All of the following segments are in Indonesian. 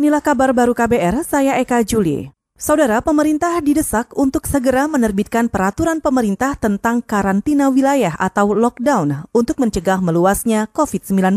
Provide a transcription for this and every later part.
Inilah kabar baru KBR, saya Eka Juli. Saudara, pemerintah didesak untuk segera menerbitkan peraturan pemerintah tentang karantina wilayah atau lockdown untuk mencegah meluasnya COVID-19.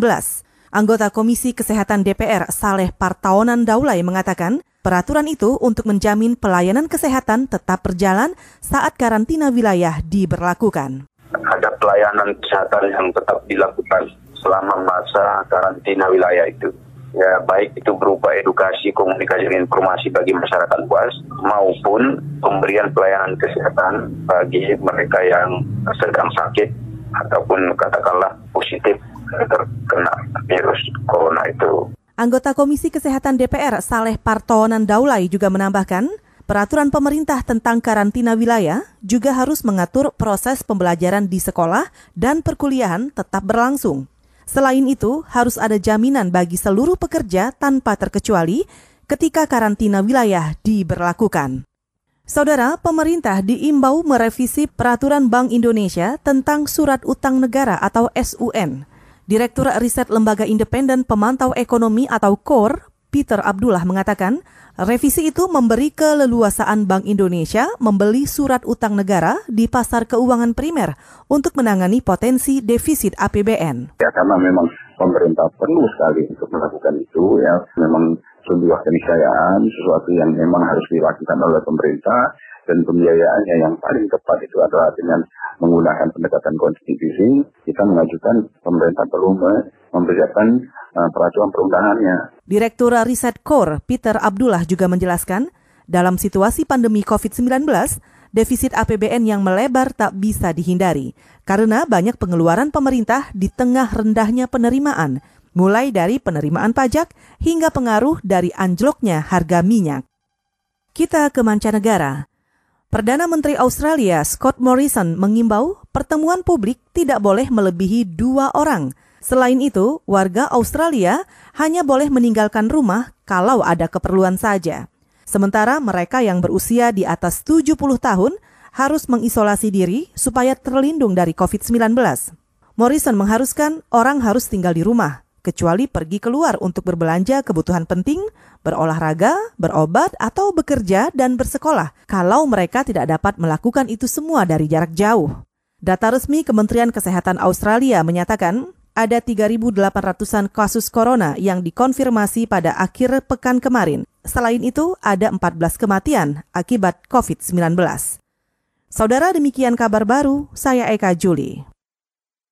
Anggota Komisi Kesehatan DPR Saleh Partaonan Daulay mengatakan, peraturan itu untuk menjamin pelayanan kesehatan tetap berjalan saat karantina wilayah diberlakukan. Ada pelayanan kesehatan yang tetap dilakukan selama masa karantina wilayah itu ya baik itu berupa edukasi, komunikasi, dan informasi bagi masyarakat luas maupun pemberian pelayanan kesehatan bagi mereka yang sedang sakit ataupun katakanlah positif terkena virus corona itu. Anggota Komisi Kesehatan DPR Saleh Partonan Daulay juga menambahkan, peraturan pemerintah tentang karantina wilayah juga harus mengatur proses pembelajaran di sekolah dan perkuliahan tetap berlangsung. Selain itu, harus ada jaminan bagi seluruh pekerja tanpa terkecuali ketika karantina wilayah diberlakukan. Saudara, pemerintah diimbau merevisi peraturan Bank Indonesia tentang surat utang negara atau SUN. Direktur Riset Lembaga Independen Pemantau Ekonomi atau KOR, Peter Abdullah mengatakan, Revisi itu memberi keleluasaan Bank Indonesia membeli surat utang negara di pasar keuangan primer untuk menangani potensi defisit APBN. Ya karena memang pemerintah perlu sekali untuk melakukan itu ya memang sebuah keniscayaan sesuatu yang memang harus dilakukan oleh pemerintah dan pembiayaannya yang paling tepat itu adalah dengan menggunakan pendekatan konstitusi kita mengajukan pemerintah perlu mempersiapkan peraturan perundangannya. Direktur Riset Core Peter Abdullah juga menjelaskan, dalam situasi pandemi COVID-19, defisit APBN yang melebar tak bisa dihindari karena banyak pengeluaran pemerintah di tengah rendahnya penerimaan, mulai dari penerimaan pajak hingga pengaruh dari anjloknya harga minyak. Kita ke mancanegara. Perdana Menteri Australia Scott Morrison mengimbau pertemuan publik tidak boleh melebihi dua orang Selain itu, warga Australia hanya boleh meninggalkan rumah kalau ada keperluan saja. Sementara mereka yang berusia di atas 70 tahun harus mengisolasi diri supaya terlindung dari COVID-19. Morrison mengharuskan orang harus tinggal di rumah, kecuali pergi keluar untuk berbelanja kebutuhan penting, berolahraga, berobat, atau bekerja dan bersekolah kalau mereka tidak dapat melakukan itu semua dari jarak jauh. Data resmi Kementerian Kesehatan Australia menyatakan ada 3.800-an kasus corona yang dikonfirmasi pada akhir pekan kemarin. Selain itu, ada 14 kematian akibat COVID-19. Saudara demikian kabar baru, saya Eka Juli.